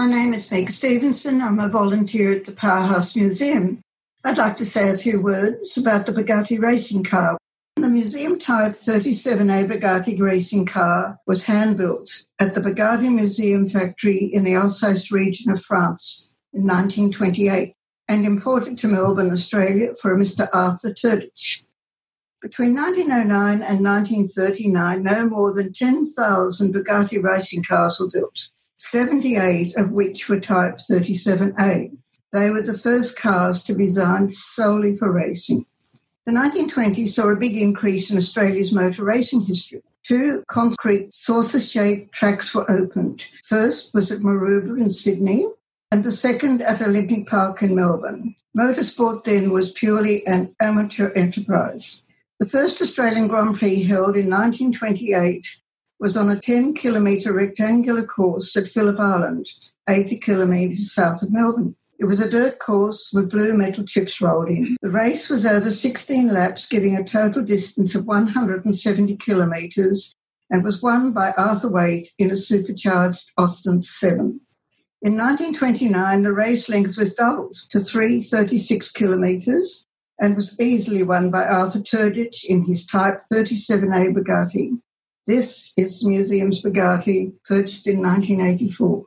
My name is Meg Stevenson. I'm a volunteer at the Powerhouse Museum. I'd like to say a few words about the Bugatti racing car. The museum type 37A Bugatti racing car was hand built at the Bugatti Molsheim factory in the Alsace region of France in 1928 and imported to Melbourne, Australia for a Mr. Arthur Terdich. Between 1909 and 1939, no more than 10,000 Bugatti racing cars were built. 78 of which were Type 37A. They were the first cars to be designed solely for racing. The 1920s saw a big increase in Australia's motor racing history. Two concrete saucer shaped tracks were opened. First was at Maroubra in Sydney, and the second at Olympic Park in Melbourne. Motorsport then was purely an amateur enterprise. The first Australian Grand Prix held in 1928 was on a 10 kilometre rectangular course at Phillip Island, 80 kilometres south of Melbourne. It was a dirt course with blue metal chips rolled in. The race was over 16 laps, giving a total distance of 170 kilometres and was won by Arthur Waite in a supercharged Austin 7. In 1929, the race length was doubled to 336 kilometres and was easily won by Arthur Terdich in his Type 37A Bugatti. This is museum's Bugatti, purchased in 1984.